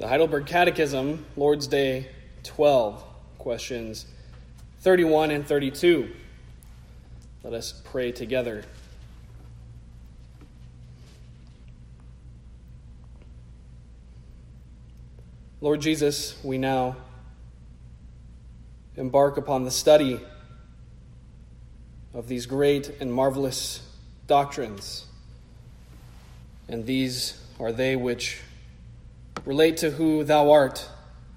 The Heidelberg Catechism, Lord's Day 12, questions 31 and 32. Let us pray together. Lord Jesus, we now embark upon the study of these great and marvelous doctrines. And these are they which relate to who thou art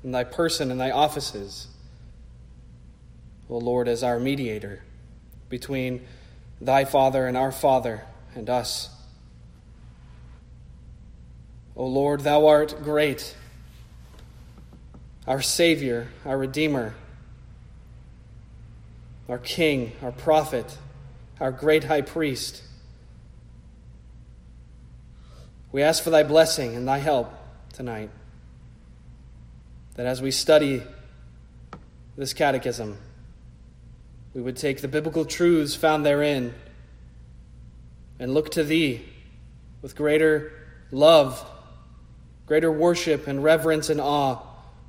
and thy person and thy offices. O Lord, as our mediator between thy Father and our Father and us. O Lord, thou art great, our Savior, our Redeemer, our King, our prophet, our great high priest. We ask for thy blessing and thy help tonight. That as we study this catechism, we would take the biblical truths found therein and look to thee with greater love, greater worship and reverence and awe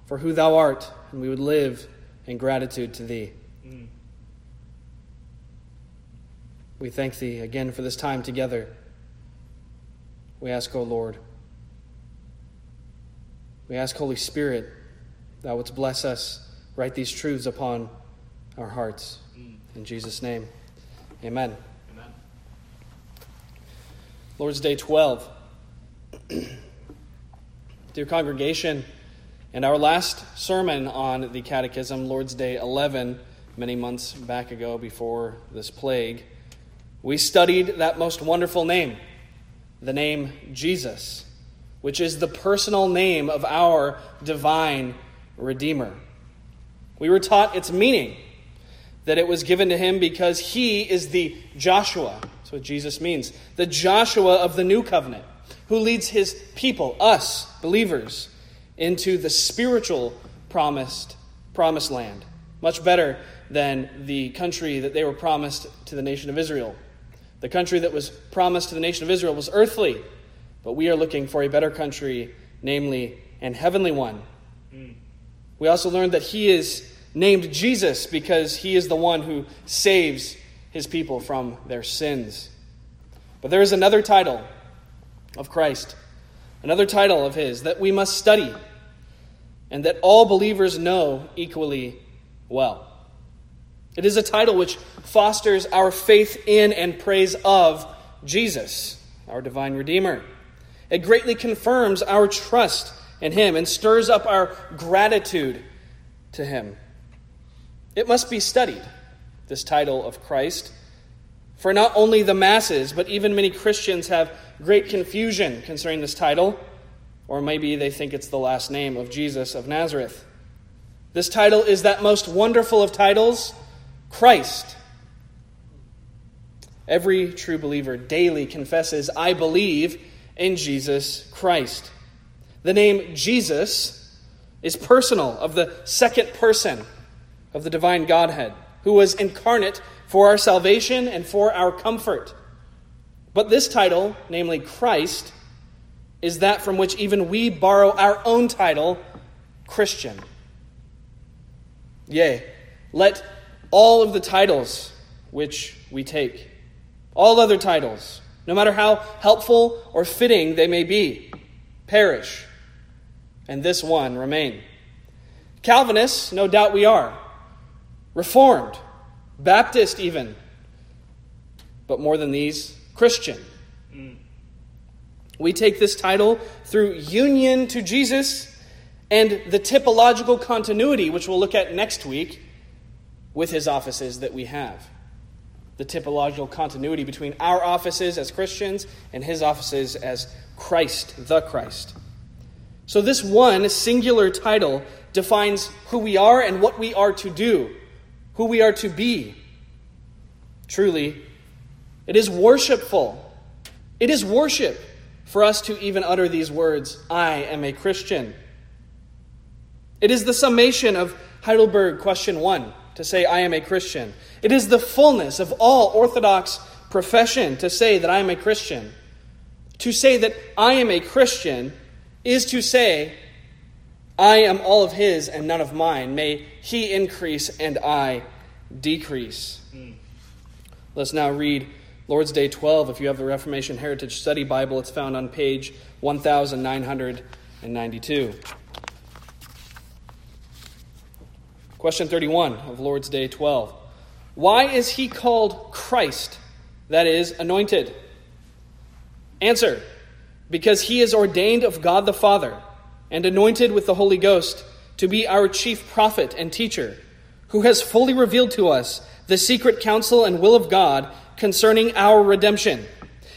for who thou art, and we would live in gratitude to thee. Mm. We thank thee again for this time together. We ask, O Lord, we ask, Holy Spirit, thou wouldst bless us, write these truths upon our hearts. In Jesus' name, amen. amen. Lord's Day 12. Dear congregation, in our last sermon on the Catechism, Lord's Day 11, many months back ago before this plague, we studied that most wonderful name, the name Jesus which is the personal name of our divine Redeemer. We were taught its meaning, that it was given to him because he is the Joshua. That's what Jesus means. The Joshua of the new covenant, who leads his people, us, believers, into the spiritual promised promised land. Much better than the country that they were promised to the nation of Israel. The country that was promised to the nation of Israel was earthly, but we are looking for a better country, namely an heavenly one. Mm. We also learned that he is named Jesus because he is the one who saves his people from their sins. But there is another title of Christ, another title of his that we must study and that all believers know equally well. It is a title which fosters our faith in and praise of Jesus, our divine Redeemer. It greatly confirms our trust in Him and stirs up our gratitude to Him. It must be studied, this title of Christ, for not only the masses, but even many Christians have great confusion concerning this title, or maybe they think it's the last name of Jesus of Nazareth. This title is that most wonderful of titles, Christ. Every true believer daily confesses, I believe in Jesus Christ. The name Jesus is personal, of the second person of the divine Godhead, who was incarnate for our salvation and for our comfort. But this title, namely Christ, is that from which even we borrow our own title, Christian. Yea, let all of the titles which we take, all other titles, no matter how helpful or fitting they may be, perish, and this one remain. Calvinists, no doubt we are. Reformed, Baptist even. But more than these, Christian. We take this title through union to Jesus and the typological continuity, which we'll look at next week, with his offices that we have the typological continuity between our offices as Christians and his offices as Christ, the Christ. So, this one singular title defines who we are and what we are to do, who we are to be. Truly, it is worshipful. It is worship for us to even utter these words I am a Christian. It is the summation of Heidelberg question one to say, I am a Christian. It is the fullness of all Orthodox profession to say that I am a Christian. To say that I am a Christian is to say I am all of his and none of mine. May he increase and I decrease. Mm. Let's now read Lord's Day 12. If you have the Reformation Heritage Study Bible, it's found on page 1992. Question 31 of Lord's Day 12. Why is he called Christ, that is, anointed? Answer Because he is ordained of God the Father and anointed with the Holy Ghost to be our chief prophet and teacher, who has fully revealed to us the secret counsel and will of God concerning our redemption,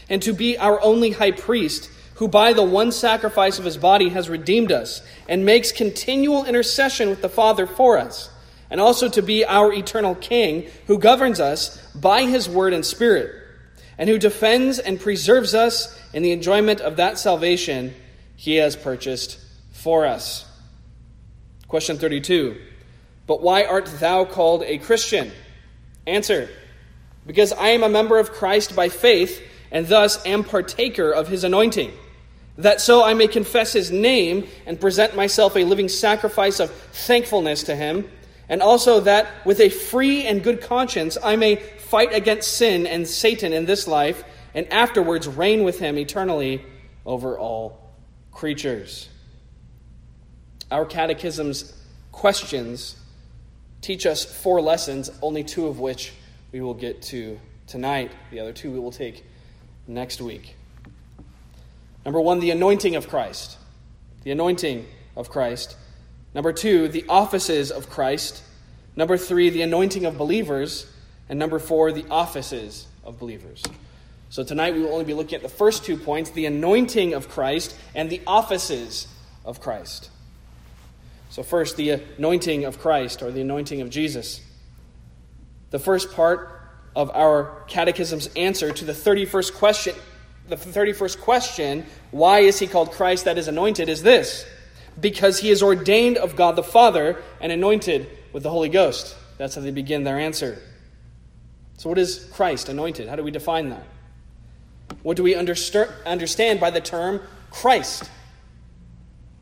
and to be our only high priest, who by the one sacrifice of his body has redeemed us and makes continual intercession with the Father for us, and also to be our eternal King, who governs us by his word and spirit, and who defends and preserves us in the enjoyment of that salvation he has purchased for us. Question 32 But why art thou called a Christian? Answer Because I am a member of Christ by faith, and thus am partaker of his anointing, that so I may confess his name and present myself a living sacrifice of thankfulness to him, and also that with a free and good conscience I may fight against sin and Satan in this life, and afterwards reign with him eternally over all creatures. Our catechism's questions teach us four lessons, only two of which we will get to tonight. The other two we will take next week. Number one, the anointing of Christ. The anointing of Christ. Number two, the offices of Christ. Number three, the anointing of believers. And number four, the offices of believers. So tonight we will only be looking at the first two points the anointing of Christ and the offices of Christ. So, first, the anointing of Christ or the anointing of Jesus. The first part of our catechism's answer to the 31st question, the 31st question, why is he called Christ that is anointed, is this because he is ordained of God the Father and anointed with the Holy Ghost. That's how they begin their answer. So, what is Christ anointed? How do we define that? What do we understand by the term Christ?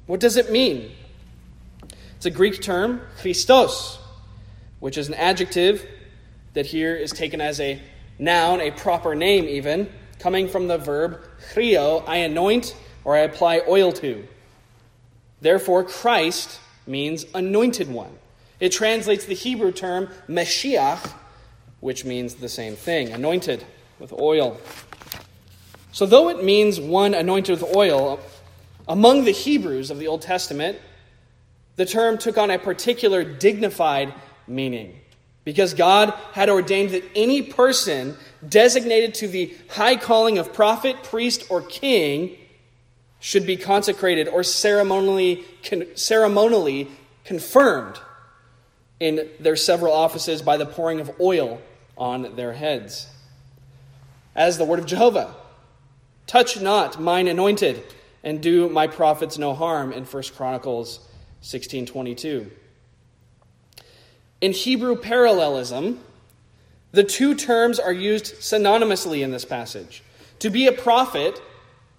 What does it mean? It's a Greek term, Christos, which is an adjective that here is taken as a noun, a proper name even, coming from the verb chrio, I anoint or I apply oil to. Therefore, Christ means anointed one. It translates the Hebrew term Mashiach, which means the same thing, anointed with oil. So, though it means one anointed with oil, among the Hebrews of the Old Testament, the term took on a particular dignified meaning because God had ordained that any person designated to the high calling of prophet, priest, or king should be consecrated or ceremonially, ceremonially confirmed in their several offices by the pouring of oil on their heads. As the word of Jehovah touch not mine anointed and do my prophets no harm in 1 Chronicles 1622. In Hebrew parallelism, the two terms are used synonymously in this passage. To be a prophet,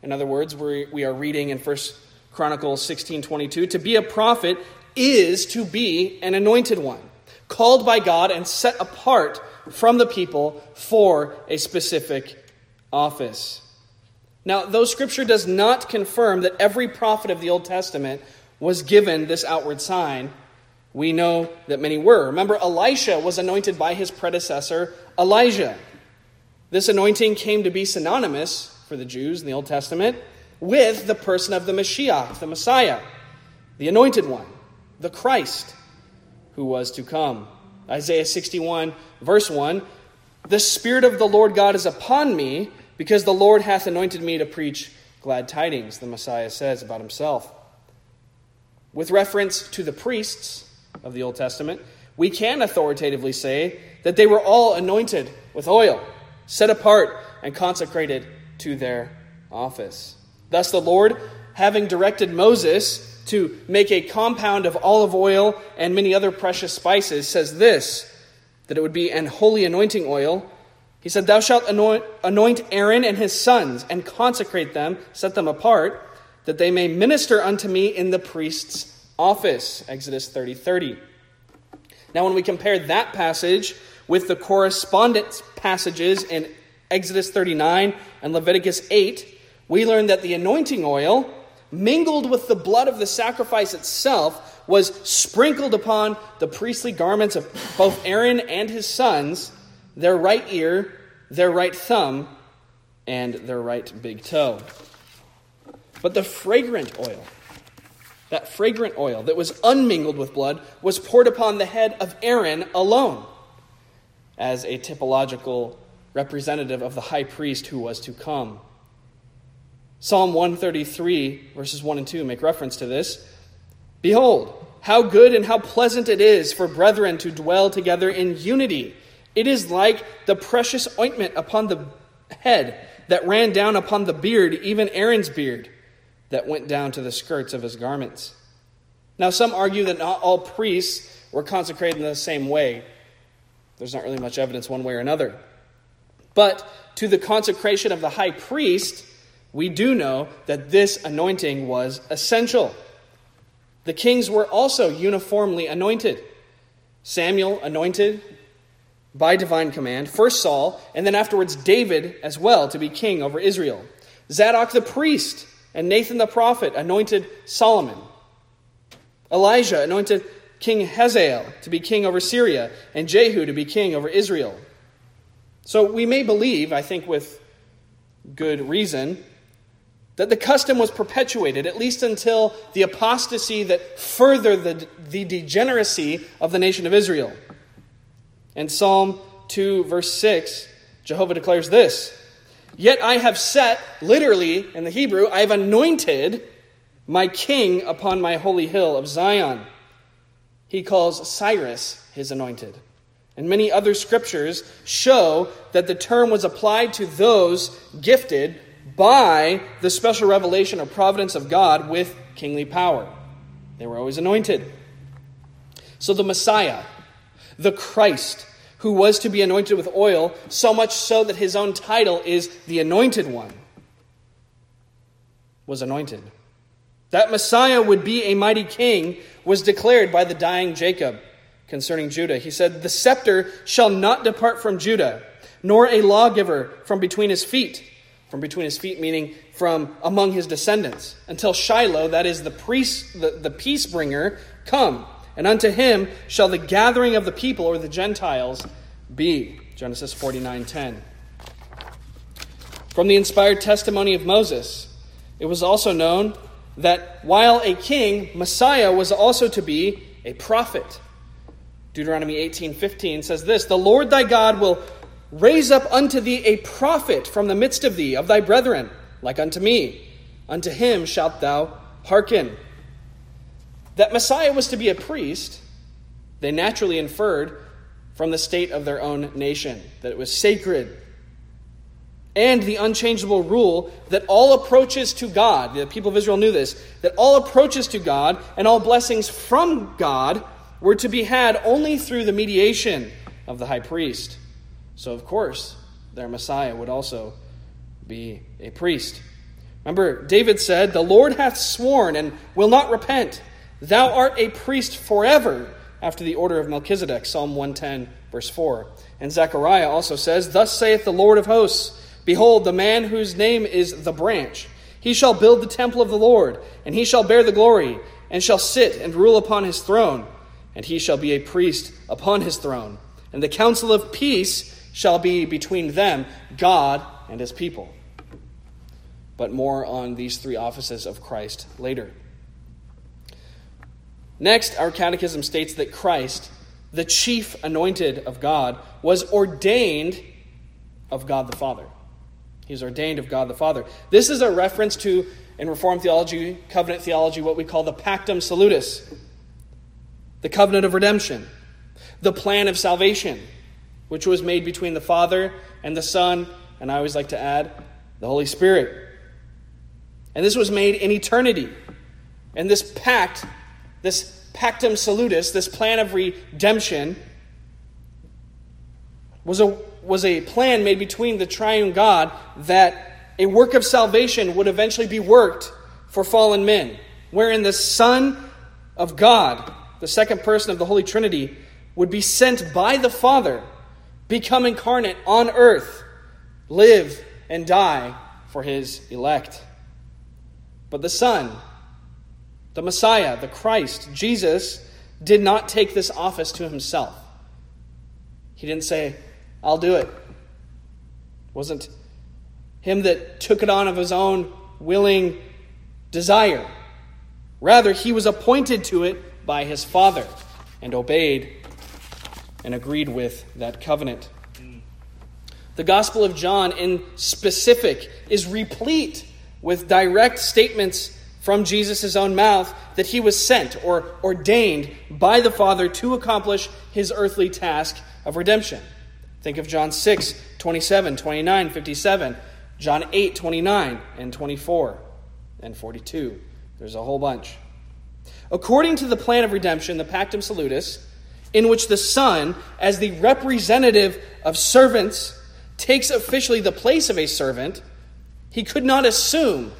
in other words, we are reading in 1 Chronicles 16:22, to be a prophet is to be an anointed one, called by God and set apart from the people for a specific office. Now, though Scripture does not confirm that every prophet of the Old Testament was given this outward sign, we know that many were. Remember, Elisha was anointed by his predecessor, Elijah. This anointing came to be synonymous for the Jews in the Old Testament with the person of the Mashiach, the Messiah, the anointed one, the Christ who was to come. Isaiah 61, verse 1 The Spirit of the Lord God is upon me, because the Lord hath anointed me to preach glad tidings, the Messiah says about himself. With reference to the priests of the Old Testament, we can authoritatively say that they were all anointed with oil, set apart, and consecrated to their office. Thus, the Lord, having directed Moses to make a compound of olive oil and many other precious spices, says this that it would be an holy anointing oil. He said, Thou shalt anoint, Aaron and his sons, and consecrate them, set them apart that they may minister unto me in the priest's office. Exodus 30 30. Now, when we compare that passage with the correspondence passages in Exodus 39 and Leviticus 8, we learn that the anointing oil, mingled with the blood of the sacrifice itself, was sprinkled upon the priestly garments of both Aaron and his sons, their right ear, their right thumb, and their right big toe. But the fragrant oil, that fragrant oil that was unmingled with blood, was poured upon the head of Aaron alone as a typological representative of the high priest who was to come. Psalm 133, verses 1 and 2, make reference to this. Behold, how good and how pleasant it is for brethren to dwell together in unity. It is like the precious ointment upon the head that ran down upon the beard, even Aaron's beard, that went down to the skirts of his garments. Now, some argue that not all priests were consecrated in the same way. There's not really much evidence one way or another. But to the consecration of the high priest, we do know that this anointing was essential. The kings were also uniformly anointed. Samuel anointed by divine command, first Saul, and then afterwards David as well to be king over Israel. Zadok the priest and Nathan the prophet anointed Solomon. Elijah anointed King Hazael to be king over Syria, and Jehu to be king over Israel. So we may believe, I think with good reason, that the custom was perpetuated, at least until the apostasy that furthered the, the degeneracy of the nation of Israel. In Psalm 2, verse 6, Jehovah declares this Yet I have set, literally in the Hebrew, I have anointed my king upon my holy hill of Zion. He calls Cyrus his anointed. And many other scriptures show that the term was applied to those gifted by the special revelation or providence of God with kingly power. They were always anointed. So the Messiah, the Christ, who was to be anointed with oil, so much so that his own title is the Anointed One, was anointed. That Messiah would be a mighty king was declared by the dying Jacob concerning Judah. He said, The scepter shall not depart from Judah, nor a lawgiver from between his feet. From between his feet, meaning from among his descendants, until Shiloh, that is the priest, the, the peace bringer, come. And unto him shall the gathering of the people or the Gentiles be. Genesis 49 10. From the inspired testimony of Moses, it was also known that while a king, Messiah was also to be a prophet. Deuteronomy 18:15 says this, "The Lord thy God will raise up unto thee a prophet from the midst of thee, of thy brethren, like unto me. Unto him shalt thou hearken." That Messiah was to be a priest, they naturally inferred from the state of their own nation, that it was sacred, and the unchangeable rule that all approaches to God, the people of Israel knew this, that all approaches to God and all blessings from God were to be had only through the mediation of the high priest. So, of course, their Messiah would also be a priest. Remember, David said, The Lord hath sworn and will not repent. Thou art a priest forever after the order of Melchizedek. Psalm 110, verse 4. And Zechariah also says, Thus saith the Lord of hosts. Behold, the man whose name is the branch. He shall build the temple of the Lord, and he shall bear the glory, and shall sit and rule upon his throne, and he shall be a priest upon his throne. And the counsel of peace shall be between them, God and his people. But more on these three offices of Christ later. Next, our catechism states that Christ, the chief anointed of God, was ordained of God the Father. He's ordained of God the Father. This is a reference to, in Reformed theology, covenant theology, what we call the Pactum Salutis, the covenant of redemption, the plan of salvation, which was made between the Father and the Son, and I always like to add, the Holy Spirit. And this was made in eternity. And this pact, this Pactum Salutis, this plan of redemption, was a was a plan made between the triune God that a work of salvation would eventually be worked for fallen men, wherein the Son of God, the second person of the Holy Trinity, would be sent by the Father, become incarnate on earth, live and die for his elect. But the Son, the Messiah, the Christ, Jesus, did not take this office to himself. He didn't say, I'll do it. it wasn't him that took it on of his own willing desire. Rather, he was appointed to it by his Father and obeyed and agreed with that covenant. The Gospel of John, in specific, is replete with direct statements from Jesus' own mouth that he was sent or ordained by the Father to accomplish his earthly task of redemption. Think of John 6, 27, 29, 57, John 8, 29, and 24, and 42. There's a whole bunch. According to the plan of redemption, the Pactum Salutis, in which the Son, as the representative of servants, takes officially the place of a servant, he could not assume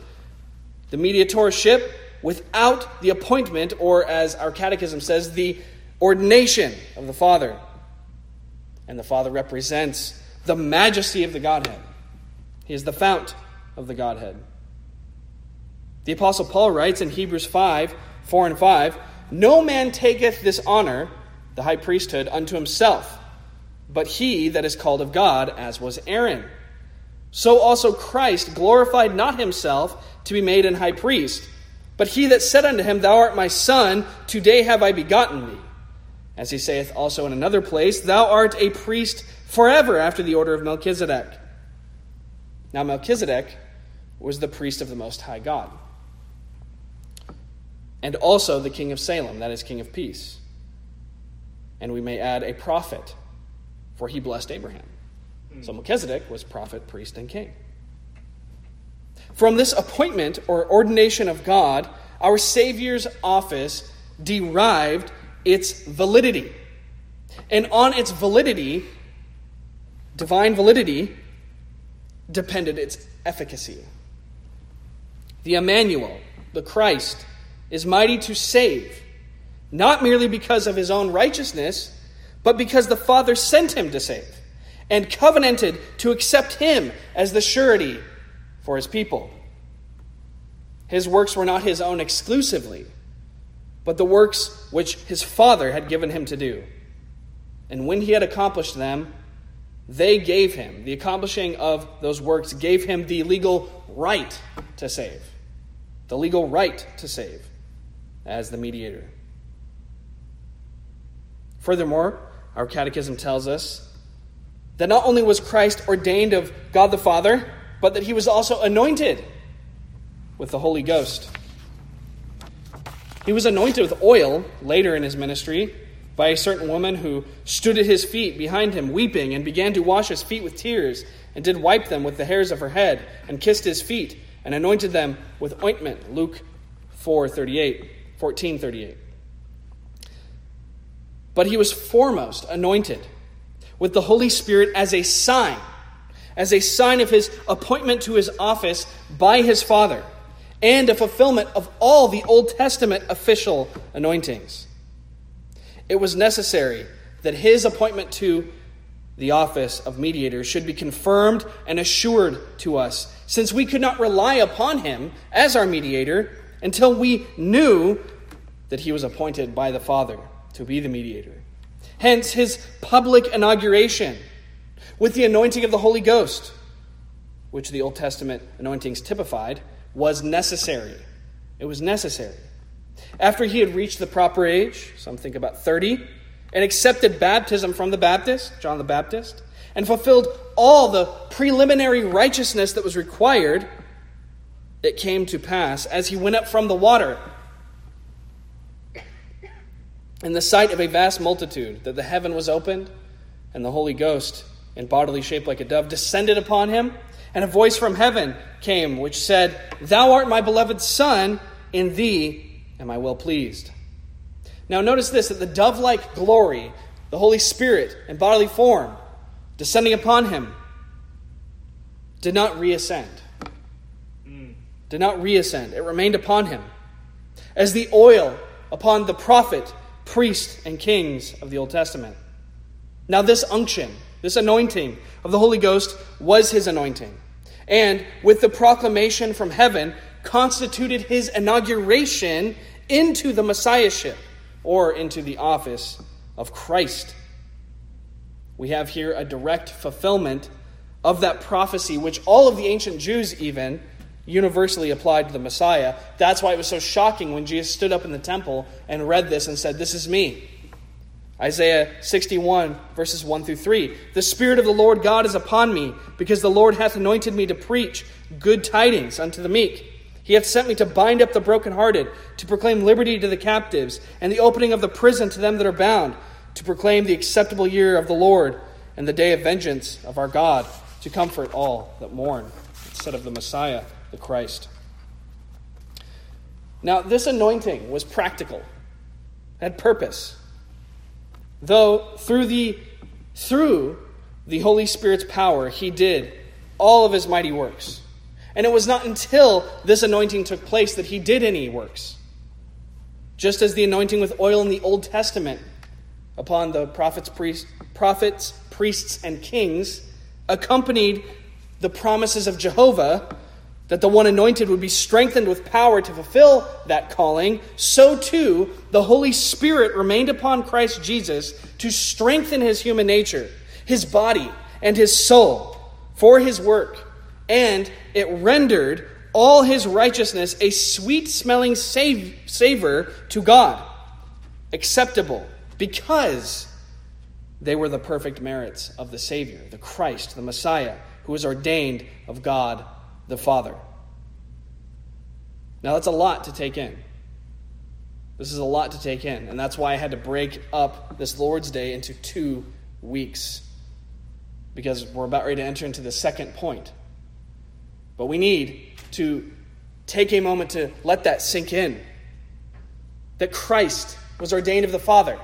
the mediatorship without the appointment, or as our catechism says, the ordination of the Father. And the Father represents the majesty of the Godhead, He is the fount of the Godhead. The Apostle Paul writes in Hebrews 5 4 and 5 No man taketh this honor, the high priesthood, unto himself but he that is called of God, as was Aaron. So also Christ glorified not himself to be made an high priest, but he that said unto him, Thou art my son, today have I begotten thee. As he saith also in another place, Thou art a priest forever after the order of Melchizedek. Now, Melchizedek was the priest of the Most High God, and also the king of Salem, that is, king of peace. And we may add a prophet for he blessed Abraham. Hmm. So Melchizedek was prophet, priest, and king. From this appointment or ordination of God, our Savior's office derived its validity. And on its validity, divine validity, depended its efficacy. The Emmanuel, the Christ, is mighty to save, not merely because of his own righteousness but because the Father sent him to save and covenanted to accept him as the surety for his people. His works were not his own exclusively, but the works which his Father had given him to do. And when he had accomplished them, they gave him, the accomplishing of those works gave him the legal right to save. The legal right to save as the mediator. Furthermore, our catechism tells us that not only was Christ ordained of God the Father, but that he was also anointed with the Holy Ghost. He was anointed with oil later in his ministry by a certain woman who stood at his feet behind him, weeping, and began to wash his feet with tears, and did wipe them with the hairs of her head, and kissed his feet, and anointed them with ointment. Luke 4 38, 14 38. But he was foremost anointed with the Holy Spirit as a sign, as a sign of his appointment to his office by his Father, and a fulfillment of all the Old Testament official anointings. It was necessary that his appointment to the office of mediator should be confirmed and assured to us, since we could not rely upon him as our mediator until we knew that he was appointed by the Father to be the mediator. Hence, his public inauguration with the anointing of the Holy Ghost, which the Old Testament anointings typified, was necessary. It was necessary. After he had reached the proper age, some think about 30, and accepted baptism from the Baptist, John the Baptist, and fulfilled all the preliminary righteousness that was required, it came to pass as he went up from the water in the sight of a vast multitude, that the heaven was opened, and the Holy Ghost, in bodily shape like a dove, descended upon him, and a voice from heaven came, which said, Thou art my beloved Son, in thee am I well pleased. Now, notice this that the dove like glory, the Holy Spirit in bodily form, descending upon him, did not reascend. Did not reascend. It remained upon him. As the oil upon the prophet, priest, and kings of the Old Testament. Now, this unction, this anointing of the Holy Ghost was his anointing. And with the proclamation from heaven, constituted his inauguration into the Messiahship or into the office of Christ. We have here a direct fulfillment of that prophecy, which all of the ancient Jews even universally applied to the Messiah. That's why it was so shocking when Jesus stood up in the temple and read this and said, This is me. Isaiah 61, verses 1 through 3. The Spirit of the Lord God is upon me, because the Lord hath anointed me to preach good tidings unto the meek. He hath sent me to bind up the brokenhearted, to proclaim liberty to the captives, and the opening of the prison to them that are bound, to proclaim the acceptable year of the Lord, and the day of vengeance of our God, to comfort all that mourn, instead of the Messiah, the Christ. Now, this anointing was practical, had purpose. Though through the through the Holy Spirit's power, he did all of his mighty works. And it was not until this anointing took place that he did any works. Just as the anointing with oil in the Old Testament upon the prophets, priests, prophets, priests, and kings accompanied the promises of Jehovah that the one anointed would be strengthened with power to fulfill that calling, so too the Holy Spirit remained upon Christ Jesus to strengthen his human nature, his body, and his soul for his work. And it rendered all his righteousness a sweet smelling savor to God, acceptable, because they were the perfect merits of the Savior, the Christ, the Messiah, who was ordained of God the Father. Now, that's a lot to take in. This is a lot to take in, and that's why I had to break up this Lord's Day into two weeks, because we're about ready to enter into the second point but we need to take a moment to let that sink in. That Christ was ordained of the Father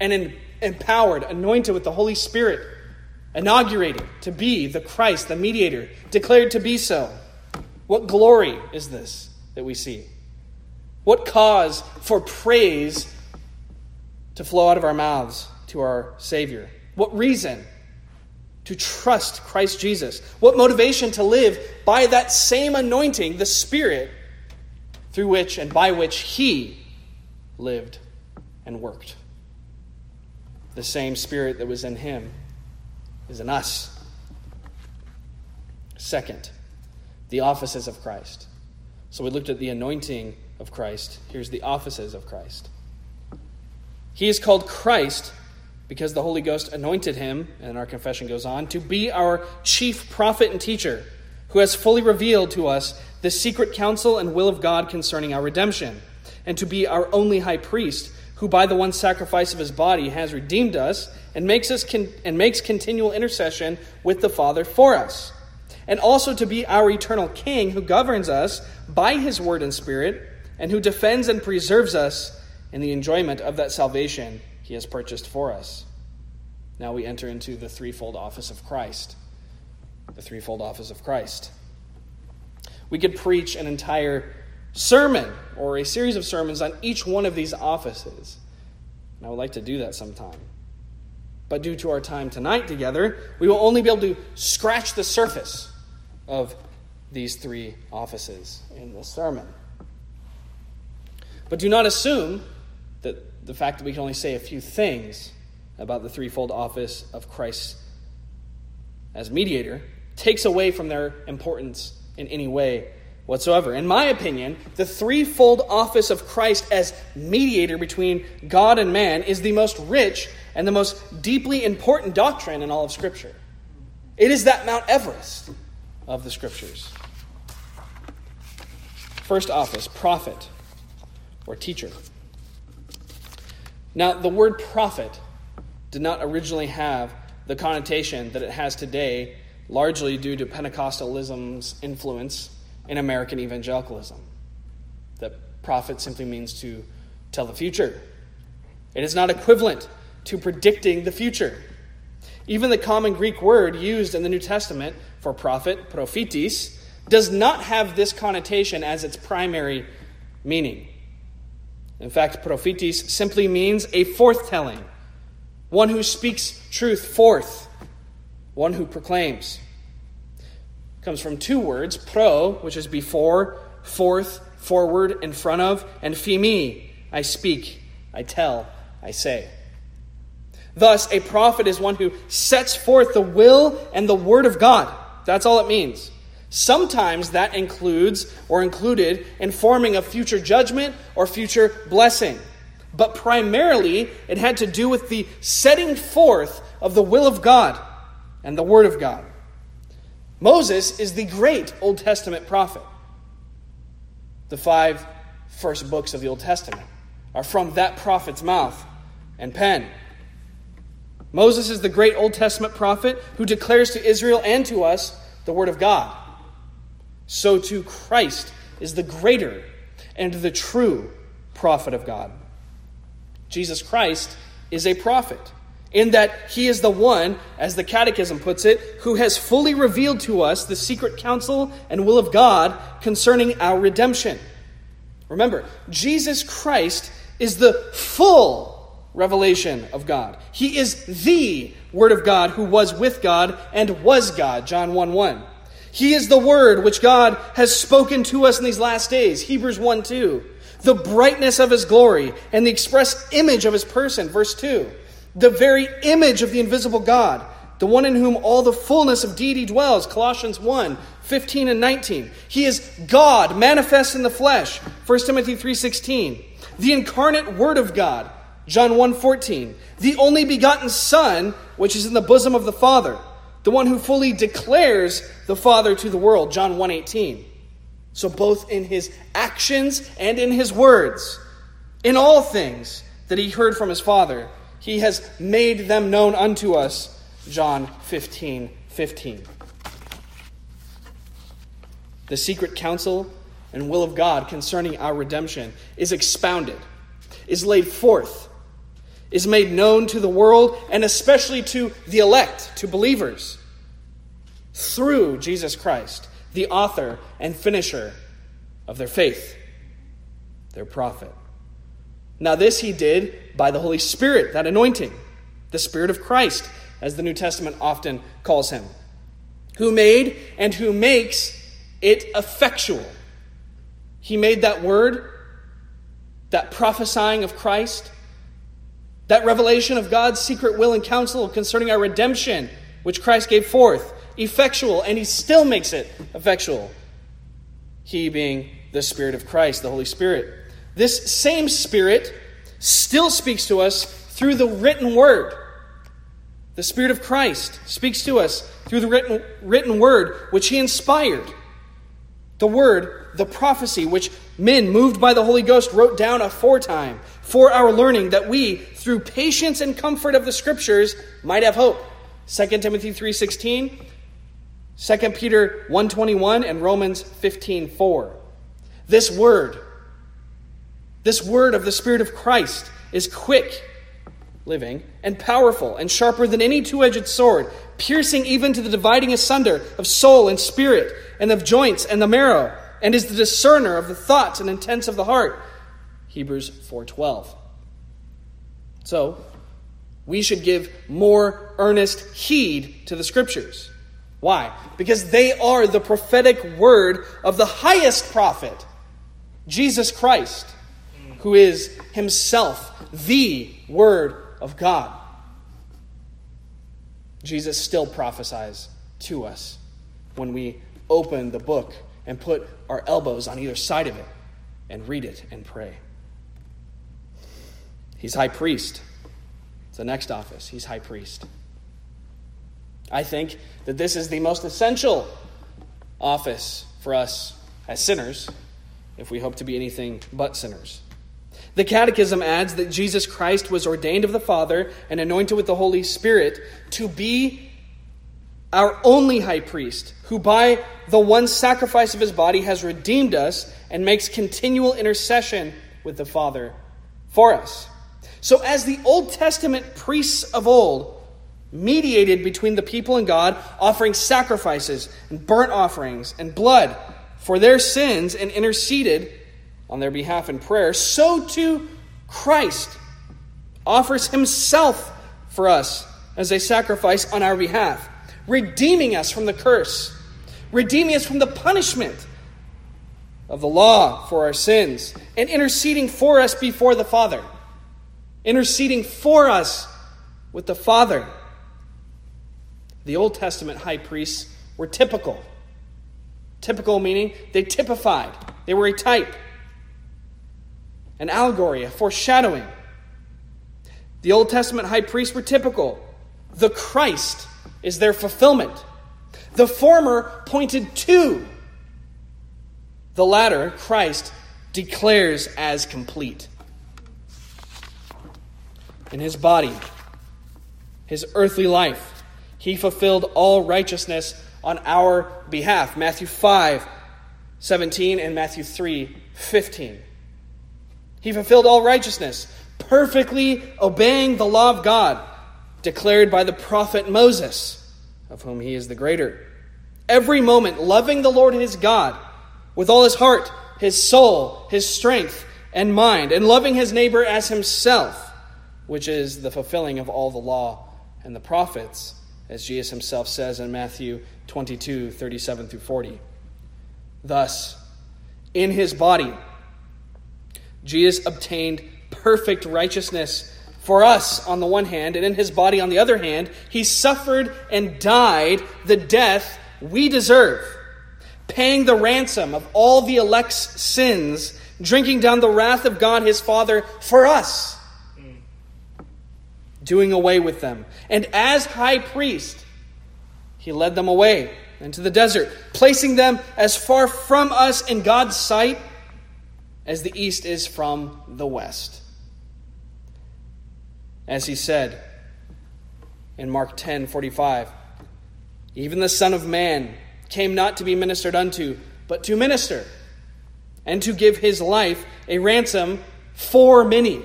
and empowered, anointed with the Holy Spirit, inaugurated to be the Christ, the mediator, declared to be so. What glory is this that we see? What cause for praise to flow out of our mouths to our Savior? What reason to trust Christ Jesus? What motivation to live by that same anointing, the Spirit, through which and by which He lived and worked? The same Spirit that was in Him is in us. Second, the offices of Christ. So we looked at the anointing of Christ. Here's the offices of Christ. He is called Christ because the Holy Ghost anointed him, and our confession goes on, to be our chief prophet and teacher, who has fully revealed to us the secret counsel and will of God concerning our redemption, and to be our only high priest, who by the one sacrifice of his body has redeemed us and makes us con- and makes continual intercession with the Father for us. And also to be our eternal king who governs us by his word and spirit and who defends and preserves us in the enjoyment of that salvation he has purchased for us. Now we enter into the threefold office of Christ. The threefold office of Christ. We could preach an entire sermon or a series of sermons on each one of these offices. And I would like to do that sometime. But due to our time tonight together, we will only be able to scratch the surface of these three offices in the sermon. But do not assume that the fact that we can only say a few things about the threefold office of Christ as mediator takes away from their importance in any way whatsoever. In my opinion, the threefold office of Christ as mediator between God and man is the most rich and the most deeply important doctrine in all of Scripture. It is that Mount Everest of the Scriptures. First office, prophet or teacher. Now, the word prophet did not originally have the connotation that it has today, largely due to Pentecostalism's influence in American evangelicalism. That prophet simply means to tell the future. It is not equivalent to predicting the future. Even the common Greek word used in the New Testament for prophet, prophetis, does not have this connotation as its primary meaning. In fact, prophetis simply means a forthtelling, one who speaks truth forth, one who proclaims. Comes from two words, pro, which is before, forth, forward, in front of, and phemi, I speak, I tell, I say. Thus, a prophet is one who sets forth the will and the word of God. That's all it means. Sometimes that includes or included informing of future judgment or future blessing. But primarily, it had to do with the setting forth of the will of God and the word of God. Moses is the great Old Testament prophet. The five first books of the Old Testament are from that prophet's mouth and pen. Moses is the great Old Testament prophet who declares to Israel and to us the Word of God. So too Christ is the greater and the true prophet of God. Jesus Christ is a prophet in that he is the one, as the Catechism puts it, who has fully revealed to us the secret counsel and will of God concerning our redemption. Remember, Jesus Christ is the full revelation of God. He is the Word of God who was with God and was God. John 1 1. He is the Word which God has spoken to us in these last days. Hebrews 1 2. The brightness of His glory and the express image of His person. Verse 2. The very image of the invisible God, the one in whom all the fullness of deity dwells. Colossians 1 15 and 19. He is God manifest in the flesh. 1 Timothy 3:16. The incarnate word of God. John 1:14, the only begotten son which is in the bosom of the Father, the one who fully declares the Father to the world, John 1:18. So both in his actions and in his words, in all things that he heard from his Father, he has made them known unto us, John 15, 15. The secret counsel and will of God concerning our redemption is expounded, is laid forth is made known to the world and especially to the elect, to believers, through Jesus Christ, the author and finisher of their faith, their prophet. Now, this he did by the Holy Spirit, that anointing, the Spirit of Christ, as the New Testament often calls him, who made and who makes it effectual. He made that word, that prophesying of Christ, that revelation of God's secret will and counsel concerning our redemption, which Christ gave forth, effectual, and he still makes it effectual. He being the Spirit of Christ, the Holy Spirit. This same Spirit still speaks to us through the written word. The Spirit of Christ speaks to us through the written, written word, which he inspired. The word, the prophecy, which men moved by the Holy Ghost wrote down aforetime for our learning, that we, through patience and comfort of the Scriptures, might have hope. 2 Timothy 3.16, 2 Peter 1.21, and Romans 15.4. This word, this word of the Spirit of Christ is quick, living, and powerful, and sharper than any two edged sword, piercing even to the dividing asunder of soul and spirit, and of joints and the marrow, and is the discerner of the thoughts and intents of the heart. Hebrews 4:12. So, we should give more earnest heed to the scriptures. Why? Because they are the prophetic word of the highest prophet, Jesus Christ, who is himself the word of God. Jesus still prophesies to us when we open the book and put our elbows on either side of it and read it and pray. He's high priest. It's the next office. He's high priest. I think that this is the most essential office for us as sinners if we hope to be anything but sinners. The Catechism adds that Jesus Christ was ordained of the Father and anointed with the Holy Spirit to be our only high priest, who by the one sacrifice of his body has redeemed us and makes continual intercession with the Father for us. So, as the Old Testament priests of old mediated between the people and God, offering sacrifices and burnt offerings and blood for their sins and interceded on their behalf in prayer, so too Christ offers himself for us as a sacrifice on our behalf, redeeming us from the curse, redeeming us from the punishment of the law for our sins, and interceding for us before the Father. Interceding for us with the Father. The Old Testament high priests were typical. Typical meaning they typified, they were a type, an allegory, a foreshadowing. The Old Testament high priests were typical. The Christ is their fulfillment. The former pointed to, the latter, Christ, declares as complete. In his body, his earthly life, he fulfilled all righteousness on our behalf. Matthew 5 17 and Matthew 3 15. He fulfilled all righteousness, perfectly obeying the law of God declared by the prophet Moses, of whom he is the greater. Every moment loving the Lord his God with all his heart, his soul, his strength, and mind, and loving his neighbor as himself, which is the fulfilling of all the law and the prophets, as Jesus himself says in Matthew 22 37 through 40. Thus, in his body, Jesus obtained perfect righteousness for us on the one hand, and in his body on the other hand, he suffered and died the death we deserve, paying the ransom of all the elect's sins, drinking down the wrath of God his Father for us, doing away with them. And as high priest, he led them away into the desert, placing them as far from us in God's sight as the east is from the west as he said in Mark 10 45. Even the Son of Man came not to be ministered unto, but to minister, and to give his life a ransom for many,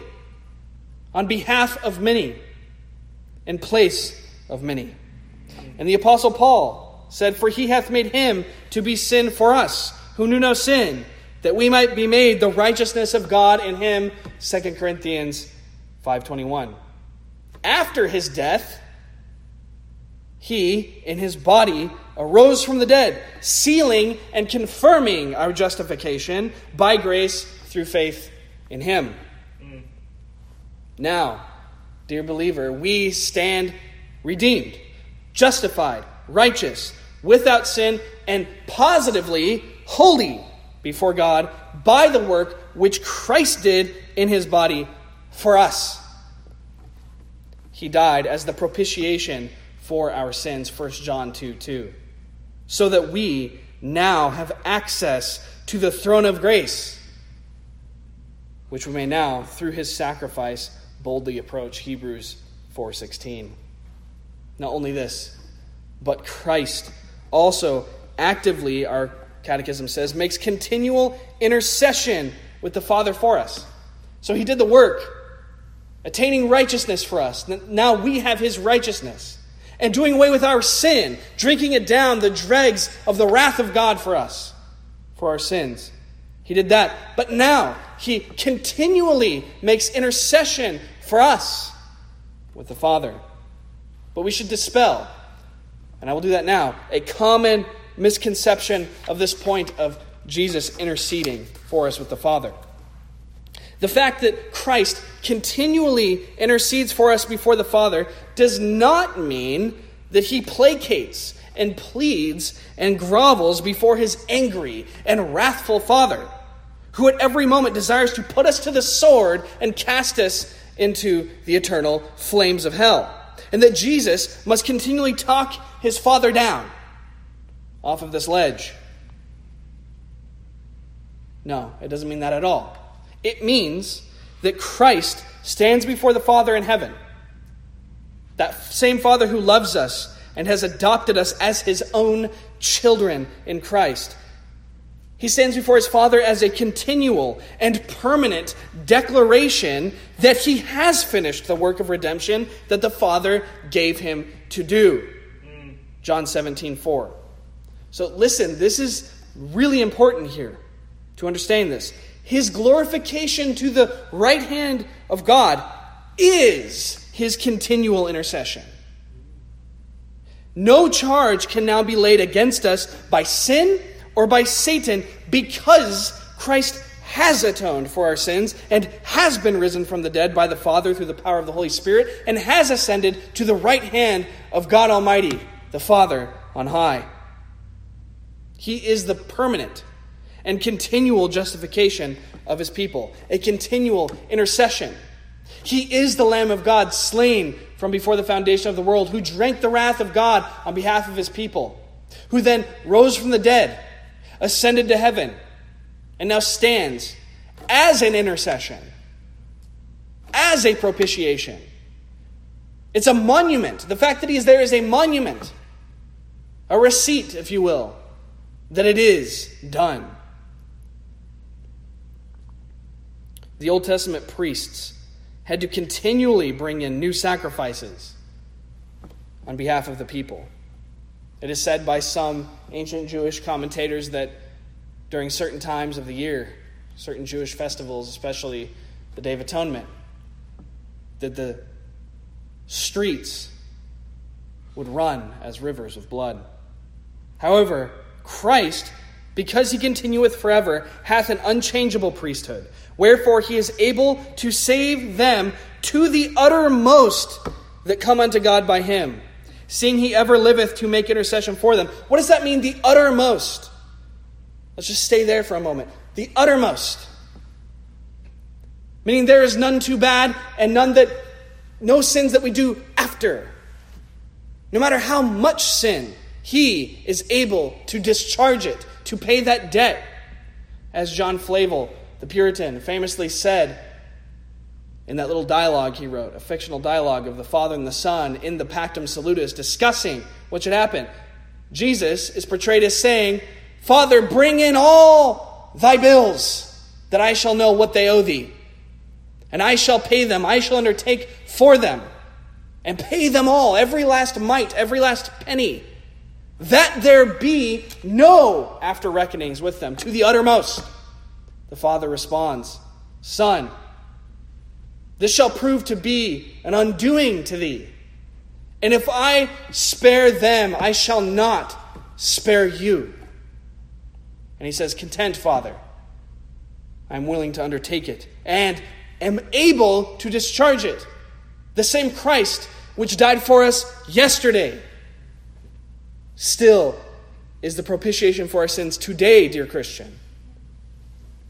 on behalf of many, in place of many. And the Apostle Paul said, For he hath made him to be sin for us, who knew no sin, that we might be made the righteousness of God in him. 2 Corinthians 521 after his death, he, in his body, arose from the dead, sealing and confirming our justification by grace through faith in him. Mm. Now, dear believer, we stand redeemed, justified, righteous, without sin, and positively holy before God by the work which Christ did in his body for us he died as the propitiation for our sins, 1 John 2 2. So that we now have access to the throne of grace, which we may now, through his sacrifice, boldly approach. Hebrews 4:16. Not only this, but Christ also actively, our catechism says, makes continual intercession with the Father for us. So he did the work attaining righteousness for us. Now we have his righteousness. And doing away with our sin, drinking it down, the dregs of the wrath of God for us, for our sins. He did that. But now he continually makes intercession for us with the Father. But we should dispel, and I will do that now, a common misconception of this point of Jesus interceding for us with the Father. The fact that Christ continually intercedes for us before the Father does not mean that he placates and pleads and grovels before his angry and wrathful Father, who at every moment desires to put us to the sword and cast us into the eternal flames of hell. And that Jesus must continually talk his Father down off of this ledge. No, it doesn't mean that at all. It means that Christ stands before the Father in heaven. That same Father who loves us and has adopted us as his own children in Christ. He stands before his Father as a continual and permanent declaration that he has finished the work of redemption that the Father gave him to do. Hmm. John 17, 4. So listen, this is really important here to understand this. his glorification to the right hand of God is his continual intercession. No charge can now be laid against us by sin or by Satan because Christ has atoned for our sins and has been risen from the dead by the Father through the power of the Holy Spirit and has ascended to the right hand of God Almighty, the Father on high. He is the permanent and continual justification of his people, a continual intercession. He is the Lamb of God slain from before the foundation of the world, who drank the wrath of God on behalf of his people, who then rose from the dead, ascended to heaven, and now stands as an intercession, as a propitiation. It's a monument. The fact that he is there is a monument, a receipt, if you will, that it is done. The Old Testament priests had to continually bring in new sacrifices on behalf of the people. It is said by some ancient Jewish commentators that during certain times of the year, certain Jewish festivals, especially the Day of Atonement, that the streets would run as rivers of blood. However, Christ, because he continueth forever, hath an unchangeable priesthood. Wherefore he is able to save them to the uttermost that come unto God by him, seeing he ever liveth to make intercession for them. What does that mean, the uttermost? Let's just stay there for a moment. The uttermost. Meaning there is none too bad and none that, no sins that we do after. No matter how much sin, he is able to discharge it, to pay that debt. As John Flavel, the Puritan, famously said in that little dialogue he wrote, a fictional dialogue of the Father and the Son in the Pactum Salutis, discussing what should happen. Jesus is portrayed as saying, Father, bring in all thy bills, that I shall know what they owe thee. And I shall pay them, I shall undertake for them, and pay them all, every last mite, every last penny, that there be no after reckonings with them, to the uttermost. The Father responds, Son, this shall prove to be an undoing to thee. And if I spare them, I shall not spare you. And he says, Content, Father. I'm willing to undertake it and am able to discharge it. The same Christ which died for us yesterday still is the propitiation for our sins today, dear Christian.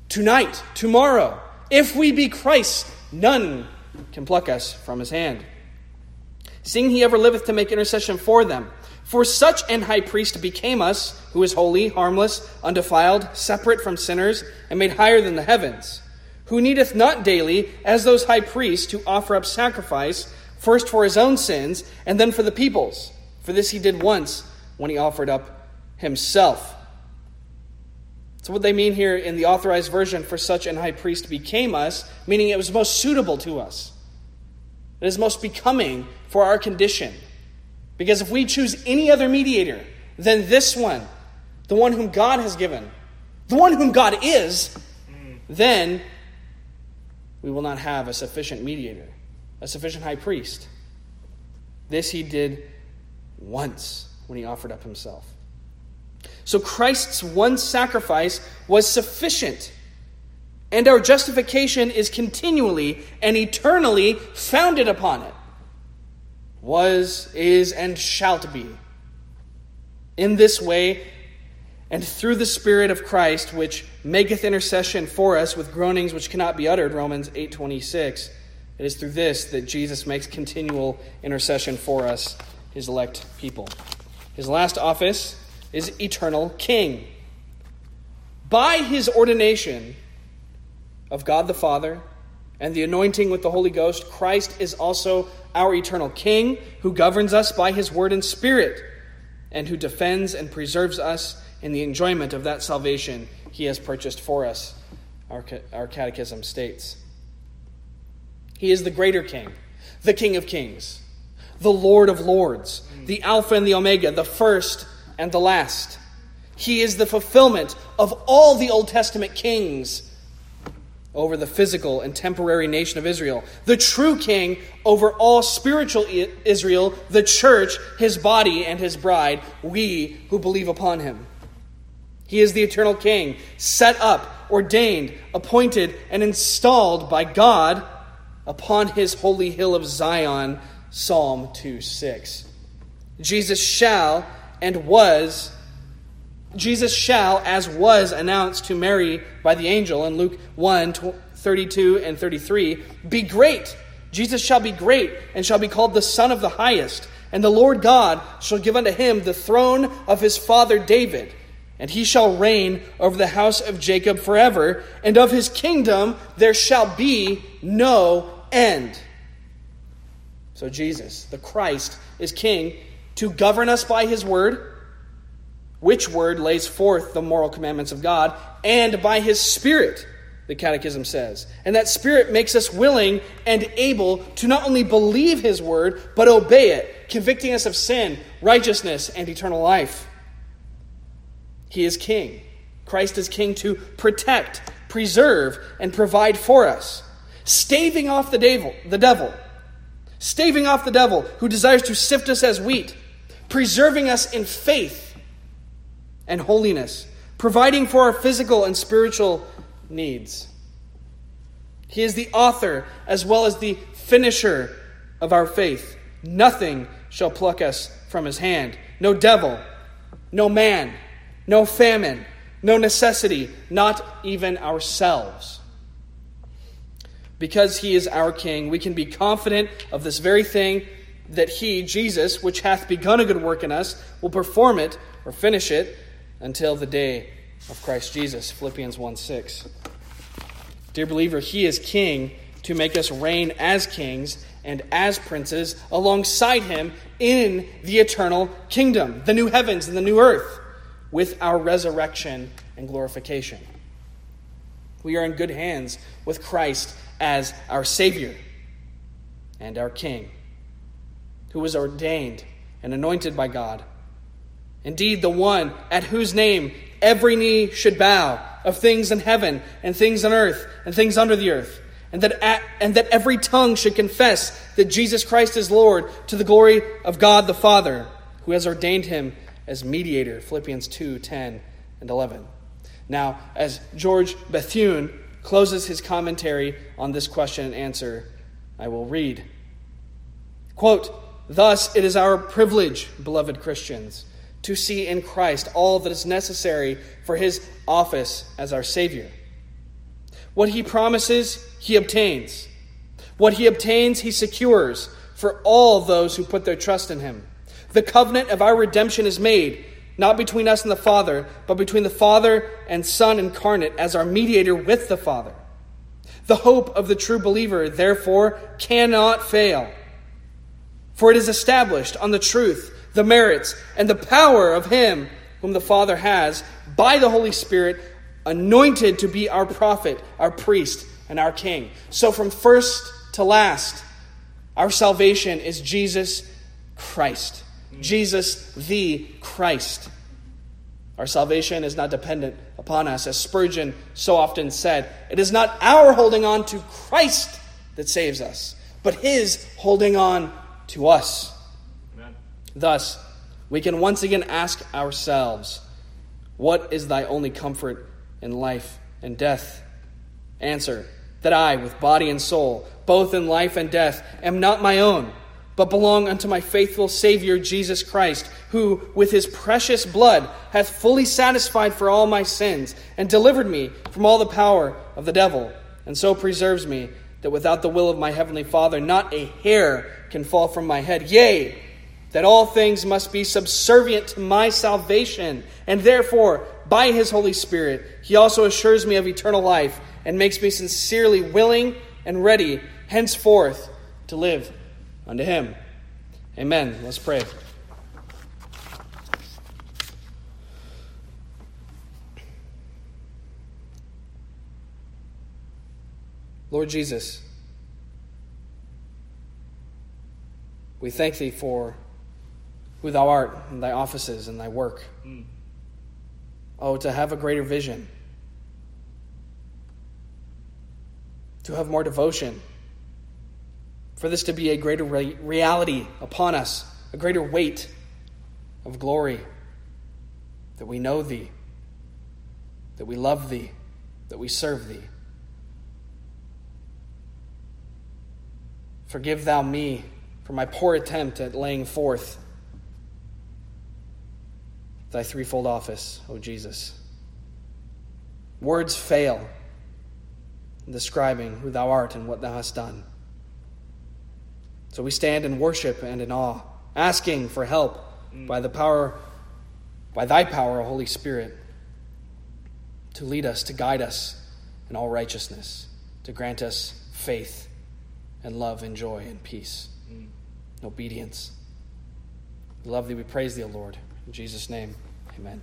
Tonight, tomorrow. If we be Christ, none can pluck us from his hand. Seeing he ever liveth to make intercession for them. For such an high priest became us, who is holy, harmless, undefiled, separate from sinners, and made higher than the heavens, who needeth not daily, as those high priests, to offer up sacrifice, first for his own sins, and then for the people's. For this he did once, when he offered up himself. So, what they mean here in the authorized version, for such an high priest became us, meaning it was most suitable to us. It is most becoming for our condition. Because if we choose any other mediator than this one, the one whom God has given, the one whom God is, then we will not have a sufficient mediator, a sufficient high priest. This he did once when he offered up himself. So Christ's one sacrifice was sufficient. And our justification is continually and eternally founded upon it was, is, and shall be. In this way, and through the Spirit of Christ, which maketh intercession for us with groanings which cannot be uttered, Romans 8.26, it is through this that Jesus makes continual intercession for us, his elect people. His last office is eternal king. By his ordination of God the Father and the anointing with the Holy Ghost, Christ is also our eternal King, who governs us by his word and spirit, and who defends and preserves us in the enjoyment of that salvation he has purchased for us, our, our catechism states. He is the greater King, the King of kings, the Lord of lords, the Alpha and the Omega, the first and the last. He is the fulfillment of all the Old Testament kings over the physical and temporary nation of Israel, the true king over all spiritual Israel, the church, his body, and his bride, we who believe upon him. He is the eternal king, set up, ordained, appointed, and installed by God upon his holy hill of Zion. Psalm 2 6. Jesus shall and was Jesus shall, as was announced to Mary by the angel in Luke 1 32 and 33, be great. Jesus shall be great and shall be called the Son of the Highest. And the Lord God shall give unto him the throne of his father David. And he shall reign over the house of Jacob forever, and of his kingdom there shall be no end. So, Jesus, the Christ, is king to govern us by his word which word lays forth the moral commandments of God, and by his Spirit, the Catechism says. And that Spirit makes us willing and able to not only believe his word, but obey it, convicting us of sin, righteousness, and eternal life. He is King. Christ is King to protect, preserve, and provide for us, staving off the devil, the devil, staving off the devil who desires to sift us as wheat, preserving us in faith and holiness, providing for our physical and spiritual needs. He is the author as well as the finisher of our faith. Nothing shall pluck us from his hand. No devil, no man, no famine, no necessity, not even ourselves. Because he is our king, we can be confident of this very thing that he, Jesus, which hath begun a good work in us, will perform it or finish it until the day of Christ Jesus. Philippians 1 6. Dear believer, He is King to make us reign as kings and as princes alongside Him in the eternal kingdom, the new heavens and the new earth, with our resurrection and glorification. We are in good hands with Christ as our Savior and our King, who was ordained and anointed by God Indeed, the one at whose name every knee should bow of things in heaven and things on earth and things under the earth, and that, at, and that every tongue should confess that Jesus Christ is Lord to the glory of God the Father, who has ordained him as mediator. Philippians 2 10 and 11. Now, as George Bethune closes his commentary on this question and answer, I will read. Quote, Thus it is our privilege, beloved Christians to see in Christ all that is necessary for his office as our Savior. What he promises, he obtains. What he obtains, he secures for all those who put their trust in him. The covenant of our redemption is made, not between us and the Father, but between the Father and Son incarnate as our mediator with the Father. The hope of the true believer, therefore, cannot fail, for it is established on the truth the merits, and the power of Him whom the Father has, by the Holy Spirit, anointed to be our prophet, our priest, and our king. So, from first to last, our salvation is Jesus Christ. Jesus the Christ. Our salvation is not dependent upon us. As Spurgeon so often said, it is not our holding on to Christ that saves us, but his holding on to us. Thus, we can once again ask ourselves, What is thy only comfort in life and death? Answer, that I, with body and soul, both in life and death, am not my own, but belong unto my faithful Savior Jesus Christ, who, with his precious blood, hath fully satisfied for all my sins, and delivered me from all the power of the devil, and so preserves me, that without the will of my heavenly Father, not a hair can fall from my head. Yea, that all things must be subservient to my salvation, and therefore, by his Holy Spirit, he also assures me of eternal life and makes me sincerely willing and ready henceforth to live unto him. Amen. Let's pray. Lord Jesus, we thank thee for who thou art, and thy offices, and thy work. Mm. Oh, to have a greater vision. to have more devotion, for this to be a greater re- reality upon us, a greater weight of glory, that we know Thee, that we love Thee, that we serve Thee. Forgive Thou me for my poor attempt at laying forth Thy threefold office, O Jesus. Words fail in describing who Thou art and what Thou hast done. So we stand in worship and in awe, asking for help mm. by the power, by Thy power, Holy Spirit, to lead us, to guide us in all righteousness, to grant us faith and love and joy and peace, and obedience. We love Thee, we praise Thee, O Lord. In Jesus' name, amen.